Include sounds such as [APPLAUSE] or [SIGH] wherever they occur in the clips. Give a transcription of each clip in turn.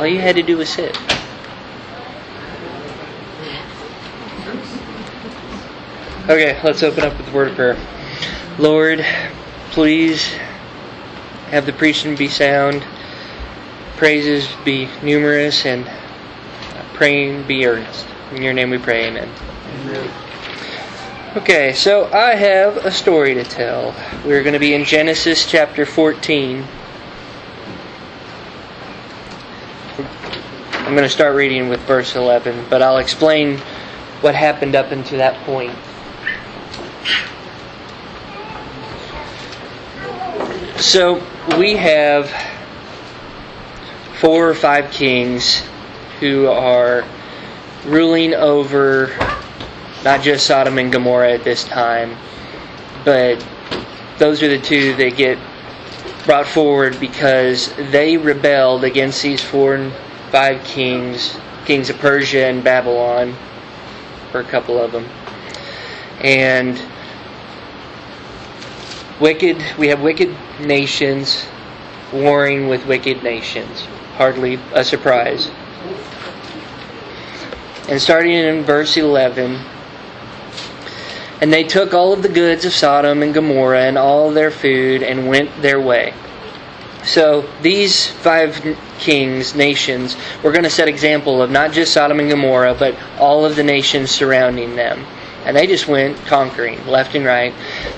All you had to do was sit. Okay, let's open up with the word of prayer. Lord, please have the preaching be sound, praises be numerous, and praying be earnest. In your name we pray, amen. amen. Okay, so I have a story to tell. We're going to be in Genesis chapter 14. I'm going to start reading with verse 11, but I'll explain what happened up until that point. So we have four or five kings who are ruling over not just Sodom and Gomorrah at this time, but those are the two that get brought forward because they rebelled against these foreign five kings, kings of Persia and Babylon, for a couple of them. And wicked, we have wicked nations warring with wicked nations. Hardly a surprise. And starting in verse 11, and they took all of the goods of Sodom and Gomorrah and all their food and went their way. So these five kings, nations, were going to set example of not just Sodom and Gomorrah, but all of the nations surrounding them. And they just went conquering left and right.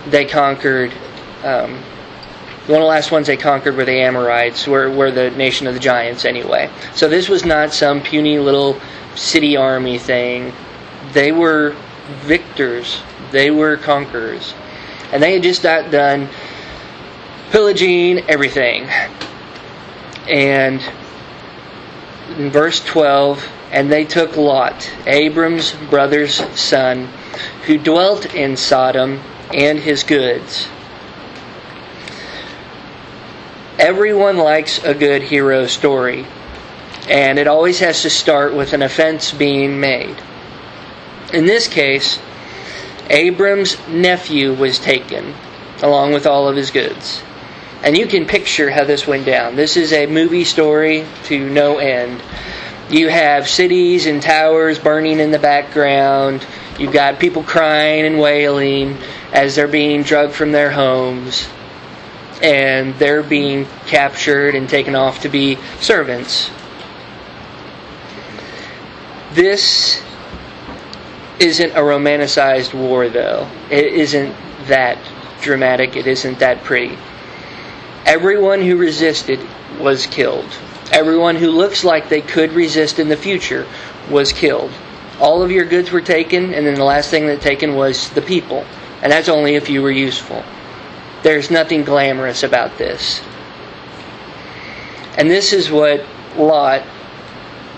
They conquered. Um, one of the last ones they conquered were the Amorites, were, were the nation of the giants anyway. So this was not some puny little city army thing. They were victors they were conquerors. And they had just got done pillaging everything. And in verse 12, and they took Lot, Abram's brother's son, who dwelt in Sodom, and his goods. Everyone likes a good hero story, and it always has to start with an offense being made. In this case, Abram's nephew was taken, along with all of his goods. And you can picture how this went down. This is a movie story to no end. You have cities and towers burning in the background. You've got people crying and wailing as they're being drugged from their homes. And they're being captured and taken off to be servants. This isn't a romanticized war, though. It isn't that dramatic. It isn't that pretty. Everyone who resisted was killed. Everyone who looks like they could resist in the future was killed. All of your goods were taken, and then the last thing that taken was the people. And that's only if you were useful. There's nothing glamorous about this. And this is what Lot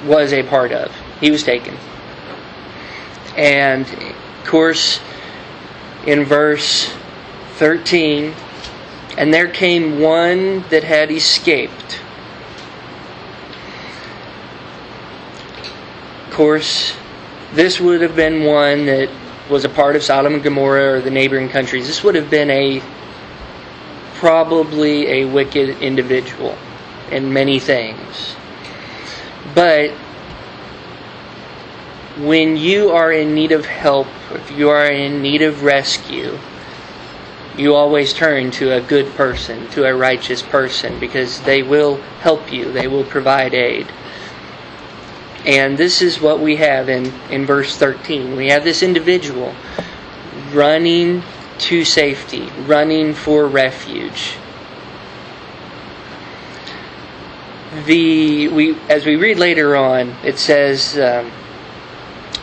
was a part of. He was taken. And of course, in verse 13, and there came one that had escaped. Of course, this would have been one that was a part of Sodom and Gomorrah or the neighboring countries. This would have been a probably a wicked individual in many things. But when you are in need of help, if you are in need of rescue, you always turn to a good person, to a righteous person, because they will help you, they will provide aid. And this is what we have in, in verse 13. We have this individual running to safety, running for refuge. The we as we read later on, it says um,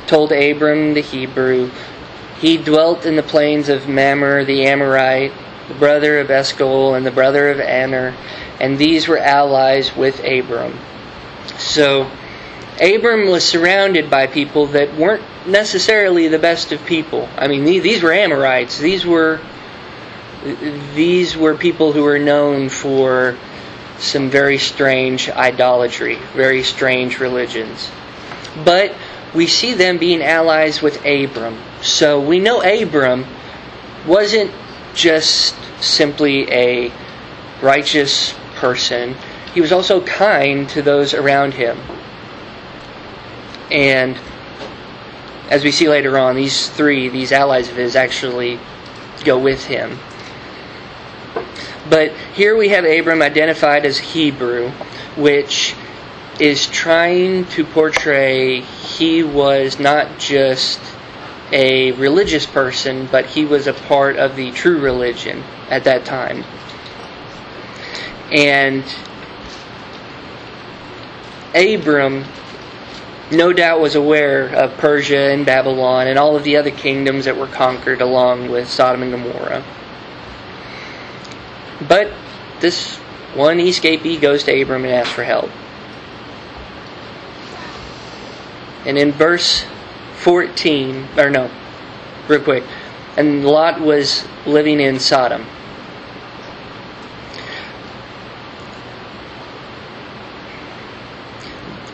told Abram the Hebrew, he dwelt in the plains of Mamre the Amorite, the brother of Eshcol and the brother of Aner, and these were allies with Abram. So Abram was surrounded by people that weren't necessarily the best of people. I mean, these were Amorites. These were these were people who were known for some very strange idolatry, very strange religions. But we see them being allies with Abram. So we know Abram wasn't just simply a righteous person. he was also kind to those around him. And as we see later on, these three, these allies of his, actually go with him. But here we have Abram identified as Hebrew, which is trying to portray he was not just a religious person, but he was a part of the true religion at that time. And Abram no doubt was aware of Persia and Babylon and all of the other kingdoms that were conquered along with Sodom and Gomorrah. But this one escapee goes to Abram and asks for help. And in verse 14, or no, real quick, and Lot was living in Sodom.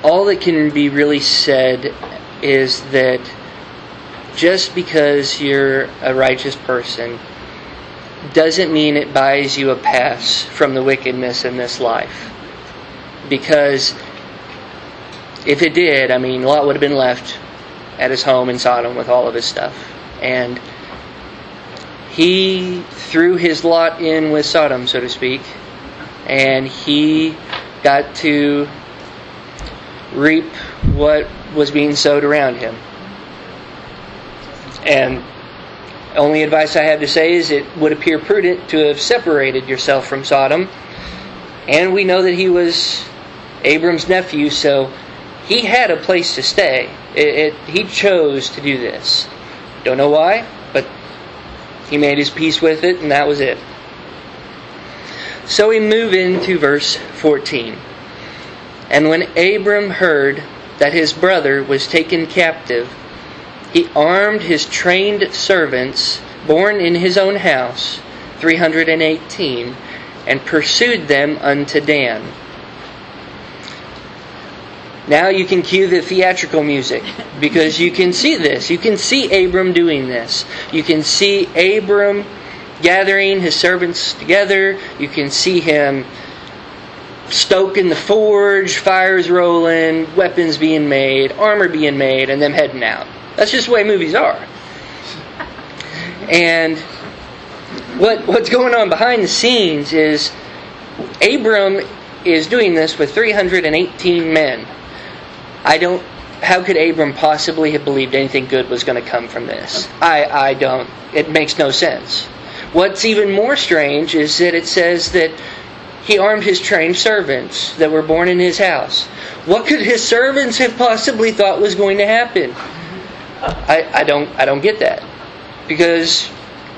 all that can be really said is that just because you're a righteous person doesn't mean it buys you a pass from the wickedness in this life. Because if it did, I mean, Lot would have been left at his home in Sodom with all of his stuff. And he threw his lot in with Sodom, so to speak, and he got to reap what was being sowed around him. And only advice I have to say is it would appear prudent to have separated yourself from Sodom. And we know that he was Abram's nephew, so he had a place to stay. It, it, he chose to do this. Don't know why, but he made his peace with it, and that was it. So we move into verse 14. And when Abram heard that his brother was taken captive, he armed his trained servants, born in his own house, 318, and pursued them unto Dan. Now you can cue the theatrical music because you can see this. You can see Abram doing this. You can see Abram gathering his servants together. You can see him stoking the forge, fires rolling, weapons being made, armor being made, and them heading out. That's just the way movies are. And what what's going on behind the scenes is Abram is doing this with 318 men. I don't how could Abram possibly have believed anything good was going to come from this? I, I don't. It makes no sense. What's even more strange is that it says that he armed his trained servants that were born in his house. What could his servants have possibly thought was going to happen? I, I don't I don't get that. Because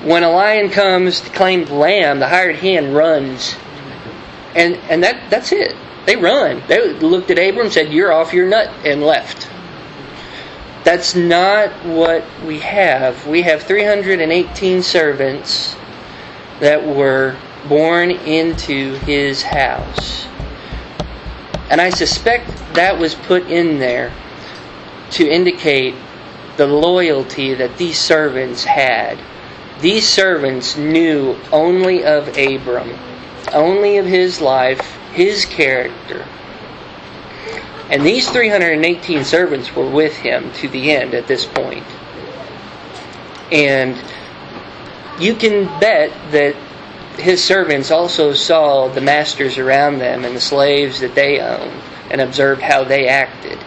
when a lion comes to claim the lamb, the hired hand runs. And and that that's it. They run. They looked at Abram, said, You're off your nut, and left. That's not what we have. We have 318 servants that were born into his house. And I suspect that was put in there to indicate the loyalty that these servants had. These servants knew only of Abram, only of his life, his character. And these 318 servants were with him to the end at this point. And you can bet that his servants also saw the masters around them and the slaves that they owned and observed how they acted.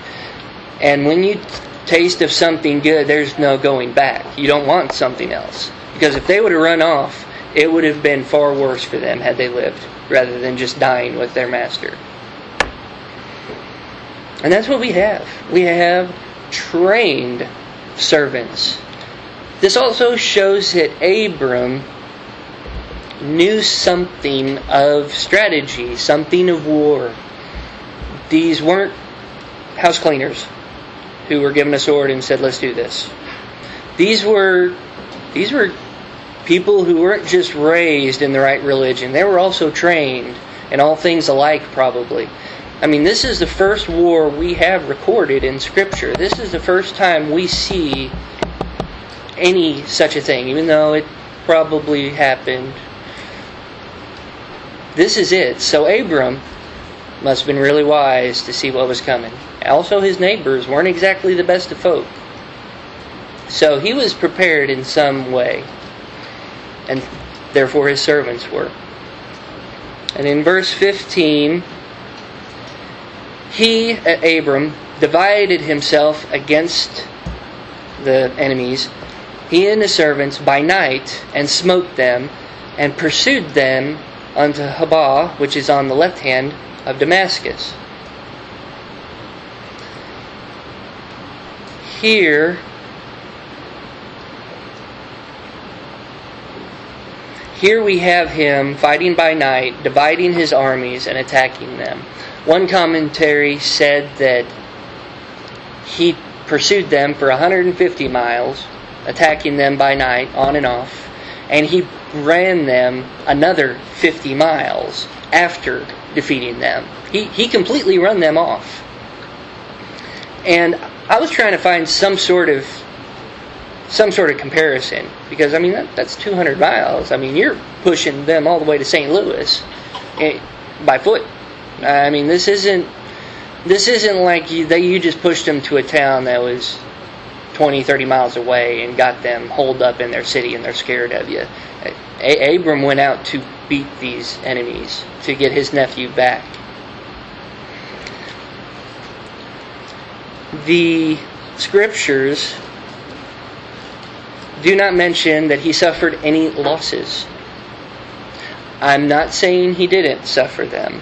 And when you taste of something good, there's no going back. You don't want something else. Because if they would have run off, it would have been far worse for them had they lived rather than just dying with their master. And that's what we have. We have trained servants. This also shows that Abram knew something of strategy, something of war. These weren't house cleaners who were given a sword and said, "Let's do this." These were these were people who weren't just raised in the right religion. They were also trained in all things alike probably. I mean, this is the first war we have recorded in scripture. This is the first time we see any such a thing, even though it probably happened this is it. So Abram must have been really wise to see what was coming. Also, his neighbors weren't exactly the best of folk. So he was prepared in some way, and therefore his servants were. And in verse 15, he, Abram, divided himself against the enemies, he and his servants, by night, and smote them, and pursued them unto Hobah, which is on the left hand of Damascus. Here, here we have him fighting by night, dividing his armies, and attacking them. One commentary said that he pursued them for 150 miles, attacking them by night, on and off, and he ran them another 50 miles after defeating them. He, he completely run them off. And I was trying to find some sort of some sort of comparison because I mean that, that's 200 miles. I mean you're pushing them all the way to St. Louis eh, by foot. I mean this isn't this isn't like you, that you just pushed them to a town that was 20, 30 miles away and got them holed up in their city and they're scared of you. A- Abram went out to beat these enemies to get his nephew back. The scriptures do not mention that he suffered any losses. I'm not saying he didn't suffer them.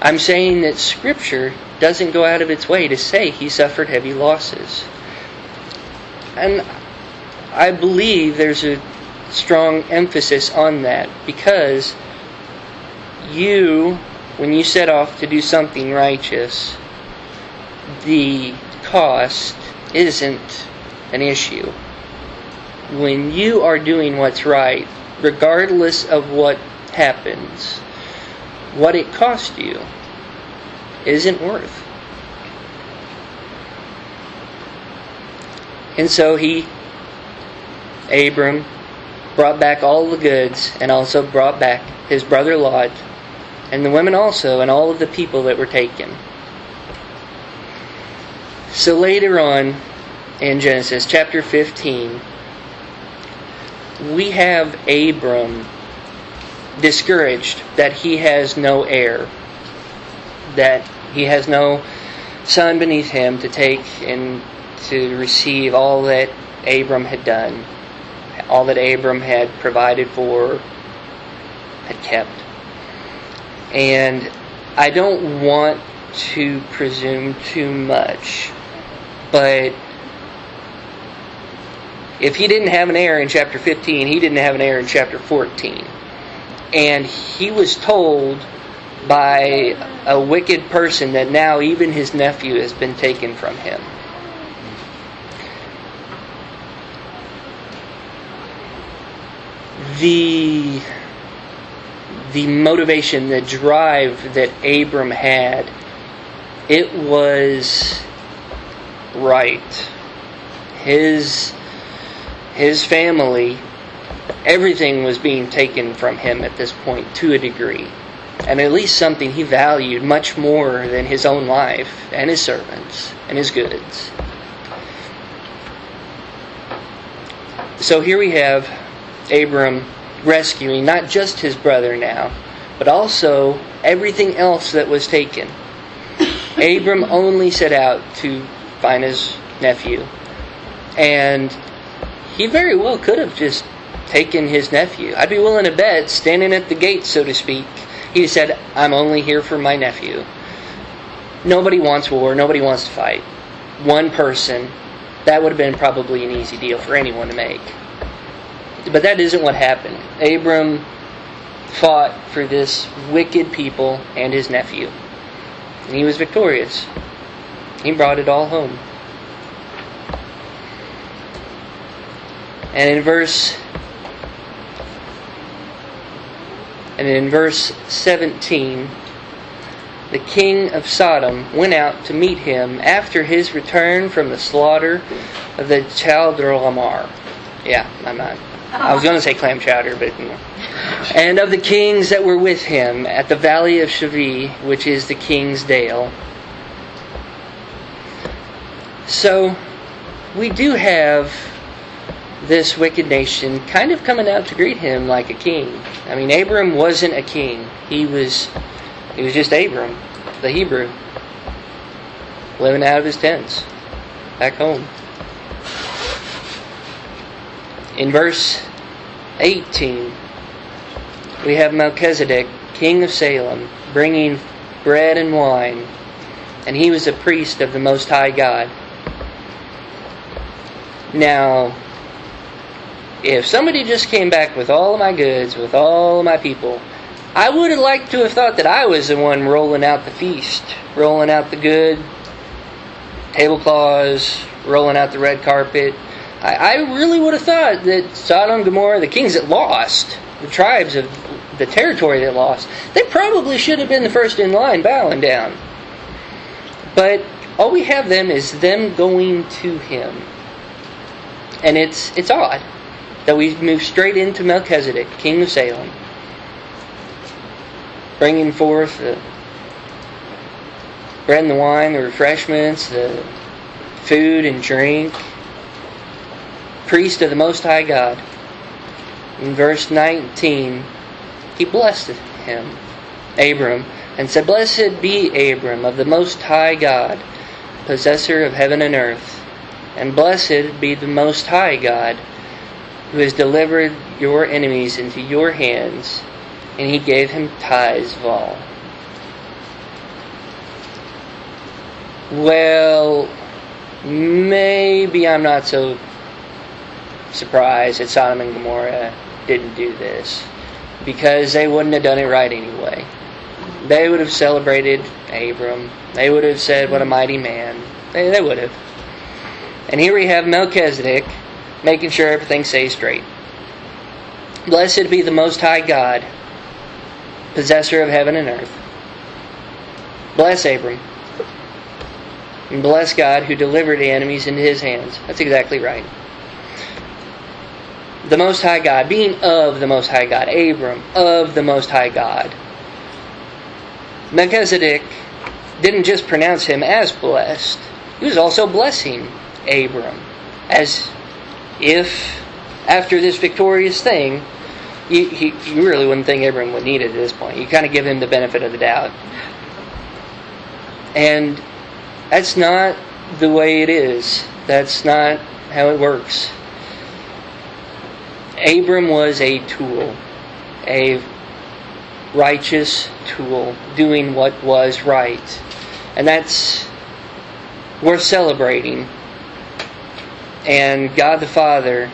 I'm saying that scripture doesn't go out of its way to say he suffered heavy losses. And I believe there's a strong emphasis on that because you, when you set off to do something righteous, the cost isn't an issue. When you are doing what's right, regardless of what happens, what it cost you isn't worth. And so he, Abram, brought back all the goods and also brought back his brother Lot and the women also and all of the people that were taken. So later on in Genesis chapter 15, we have Abram discouraged that he has no heir, that he has no son beneath him to take and to receive all that Abram had done, all that Abram had provided for, had kept. And I don't want to presume too much, but if he didn't have an heir in chapter 15, he didn't have an heir in chapter 14. And he was told by a wicked person that now even his nephew has been taken from him. The the motivation, the drive that Abram had, it was right. His his family, everything was being taken from him at this point to a degree and at least something he valued much more than his own life and his servants and his goods. So here we have Abram rescuing not just his brother now, but also everything else that was taken. Abram only set out to find his nephew, and he very well could have just taken his nephew. I'd be willing to bet, standing at the gate, so to speak, he said, I'm only here for my nephew. Nobody wants war. Nobody wants to fight. One person. That would have been probably an easy deal for anyone to make. But that isn't what happened. Abram fought for this wicked people and his nephew. And he was victorious. He brought it all home. And in verse And in verse 17, the king of Sodom went out to meet him after his return from the slaughter of the Chaldorlamar. Yeah, I'm not. I was going to say clam chowder, but and of the kings that were with him at the valley of Shaveh, which is the king's dale. So, we do have this wicked nation kind of coming out to greet him like a king. I mean, Abram wasn't a king. He was he was just Abram, the Hebrew, living out of his tents back home. In verse 18, we have Melchizedek, king of Salem, bringing bread and wine, and he was a priest of the Most High God. Now, if somebody just came back with all of my goods, with all of my people, I would have liked to have thought that I was the one rolling out the feast, rolling out the good, tablecloths, rolling out the red carpet. I, I really would have thought that Sodom, Gomorrah, the kings that lost, the tribes of the territory that lost, they probably should have been the first in line bowing down. But all we have them is them going to him. And it's it's odd that we move straight into Melchizedek, king of Salem, bringing forth the bread and the wine, the refreshments, the food and drink, priest of the Most High God. In verse 19, he blessed him, Abram, and said, Blessed be Abram of the Most High God, possessor of heaven and earth, and blessed be the Most High God, who has delivered your enemies into your hands, and he gave him tithes of all. Well, maybe I'm not so surprised that Sodom and Gomorrah didn't do this because they wouldn't have done it right anyway. They would have celebrated Abram. They would have said, What a mighty man. They, they would have. And here we have Melchizedek making sure everything stays straight. Blessed be the Most High God, possessor of heaven and earth. Bless Abram. And bless God who delivered the enemies into his hands. That's exactly right. The Most High God, being of the Most High God, Abram, of the Most High God. Melchizedek didn't just pronounce him as blessed, he was also blessing Abram as if after this victorious thing, you, you really wouldn't think Abram would need it at this point. You kind of give him the benefit of the doubt. And that's not the way it is. That's not how it works. Abram was a tool, a righteous tool, doing what was right. And that's worth celebrating. And God the Father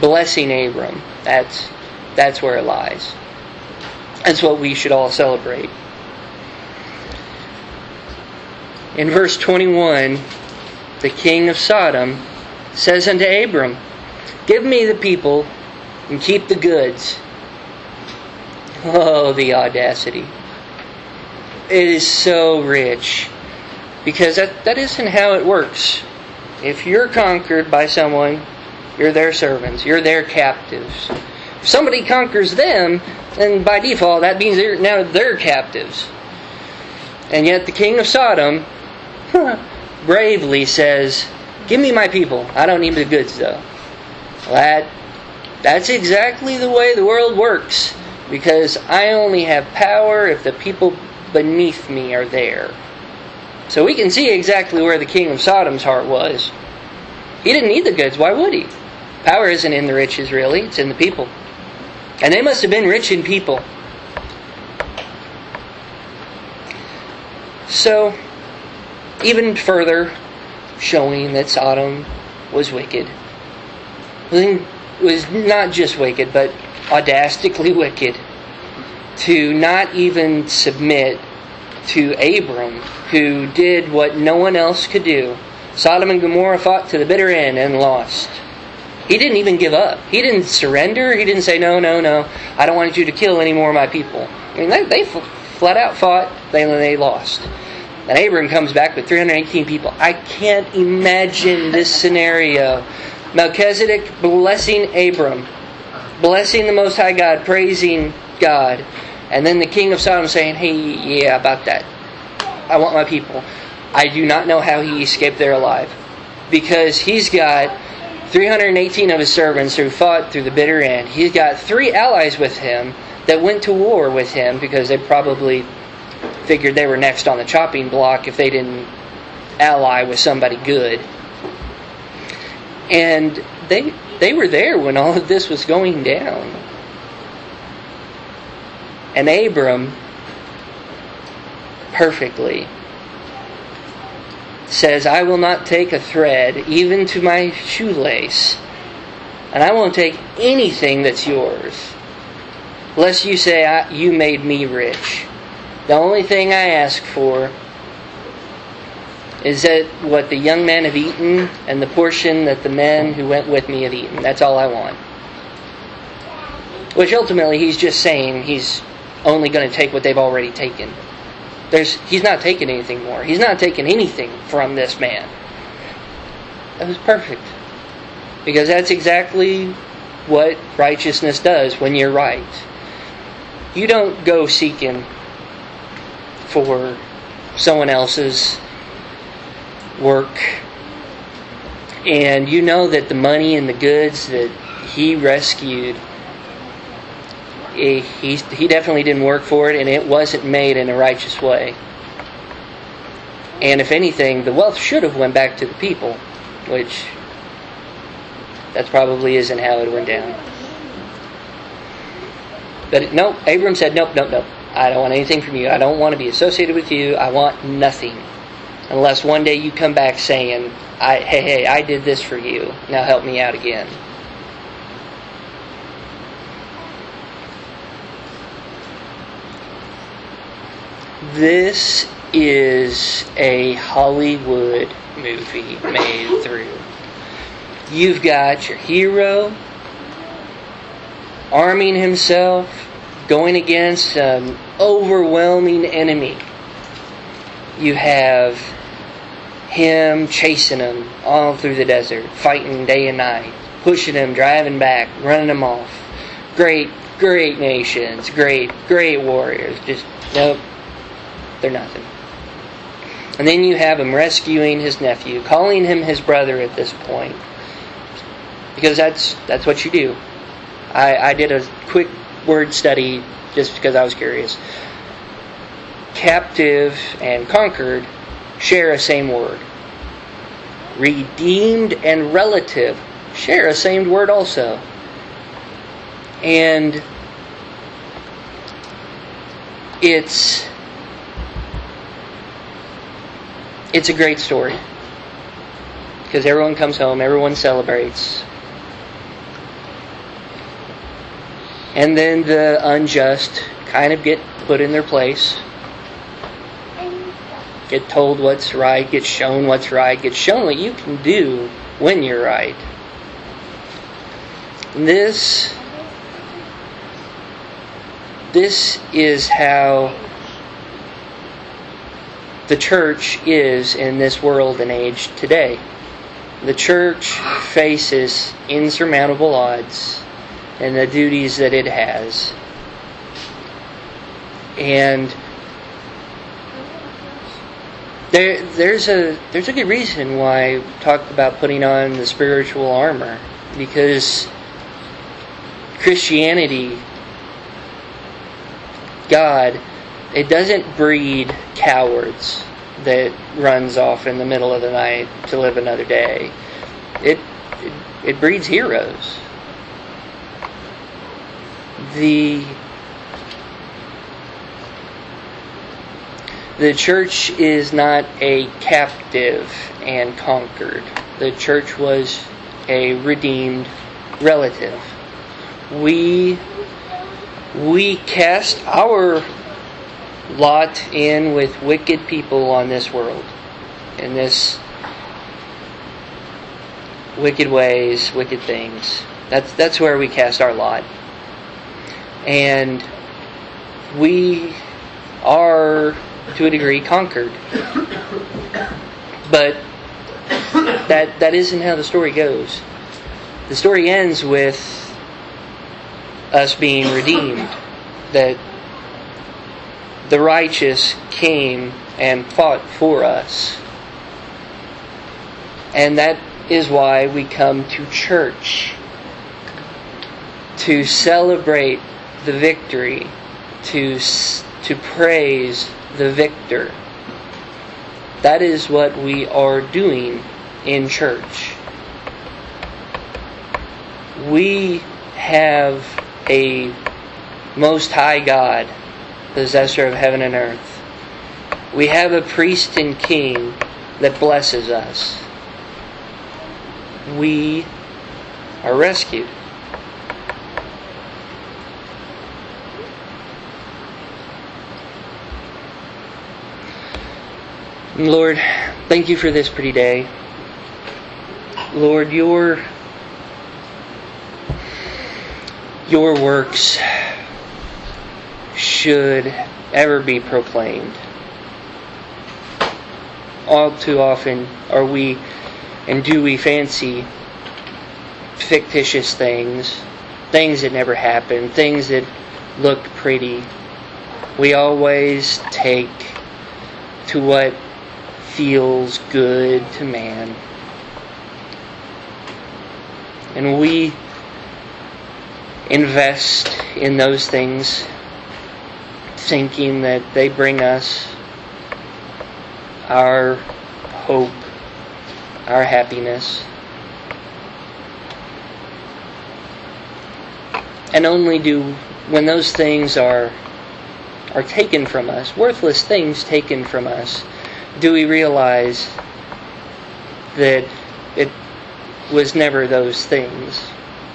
blessing Abram, that's, that's where it lies. That's what we should all celebrate. In verse 21, the king of Sodom says unto Abram, Give me the people and keep the goods. Oh, the audacity. It is so rich. Because that, that isn't how it works. If you're conquered by someone, you're their servants, you're their captives. If somebody conquers them, then by default that means they're now they're captives. And yet the king of Sodom [LAUGHS] bravely says, Give me my people. I don't need the goods though. Well, that that's exactly the way the world works. Because I only have power if the people beneath me are there. So we can see exactly where the king of Sodom's heart was. He didn't need the goods. Why would he? Power isn't in the riches, really. It's in the people. And they must have been rich in people. So, even further showing that Sodom was wicked. Was not just wicked, but audaciously [LAUGHS] wicked. To not even submit to Abram, who did what no one else could do. Sodom and Gomorrah fought to the bitter end and lost. He didn't even give up. He didn't surrender. He didn't say, No, no, no, I don't want you to kill any more of my people. I mean, they, they flat out fought, they, they lost. And Abram comes back with 318 people. I can't imagine this scenario. Melchizedek blessing Abram blessing the Most High God, praising God, and then the king of Sodom saying, Hey, yeah, about that. I want my people. I do not know how he escaped there alive. Because he's got 318 of his servants who fought through the bitter end. He's got three allies with him that went to war with him because they probably figured they were next on the chopping block if they didn't ally with somebody good. And they they were there when all of this was going down. And Abram perfectly says, I will not take a thread, even to my shoelace, and I won't take anything that's yours, lest you say, You made me rich. The only thing I ask for is that what the young men have eaten and the portion that the men who went with me have eaten. That's all I want. Which ultimately he's just saying he's only going to take what they've already taken. There's, he's not taking anything more. He's not taking anything from this man. That was perfect. Because that's exactly what righteousness does when you're right. You don't go seeking for someone else's work. And you know that the money and the goods that he rescued he, he definitely didn't work for it, and it wasn't made in a righteous way. And if anything, the wealth should have went back to the people, which that probably isn't how it went down. But nope, Abram said, nope, nope, nope. I don't want anything from you. I don't want to be associated with you. I want nothing. Unless one day you come back saying, I, hey, hey, I did this for you. Now help me out again. This is a Hollywood movie made through. You've got your hero arming himself, going against an overwhelming enemy. You have him chasing him all through the desert, fighting day and night, pushing him, driving back, running him off. Great, great nations, great, great warriors. Just, nope, they're nothing. And then you have him rescuing his nephew, calling him his brother at this point. Because that's that's what you do. I, I did a quick word study just because I was curious. Captive and conquered share a same word. Redeemed and relative share a same word also. And it's it's a great story because everyone comes home, everyone celebrates. And then the unjust kind of get put in their place, get told what's right, get shown what's right, get shown what you can do when you're right. And this this is how the church is in this world and age today. The church faces insurmountable odds and the duties that it has. And there, there's a there's a good reason why I talk about putting on the spiritual armor because Christianity, God, it doesn't breed cowards that runs off in the middle of the night to live another day. It it, it breeds heroes. The the church is not a captive and conquered. The church was a redeemed relative. We we cast our lot in with wicked people on this world, in this wicked ways, wicked things. That's that's where we cast our lot, and we are to a degree conquered. But that that isn't how the story goes. The story ends with us being redeemed, that the righteous came and fought for us. And that is why we come to church to celebrate the victory, to, to praise the victor. That is what we are doing in church. We have a most high God, possessor of heaven and earth. We have a priest and king that blesses us. We are rescued. Lord, thank you for this pretty day. Lord, your your works should ever be proclaimed. All too often are we and do we fancy fictitious things, things that never happened, things that look pretty. We always take to what feels good to man. And we invest in those things thinking that they bring us our hope, our happiness. And only do when those things are are taken from us, worthless things taken from us, do we realize that it was never those things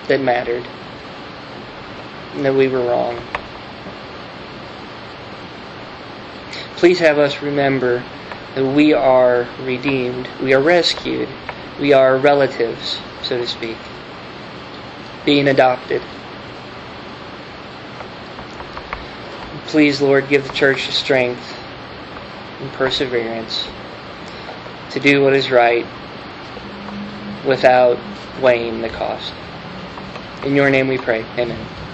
that mattered? And that we were wrong. Please have us remember that we are redeemed, we are rescued, we are relatives, so to speak, being adopted. Please, Lord, give the church the strength and perseverance to do what is right without weighing the cost. In your name we pray. Amen.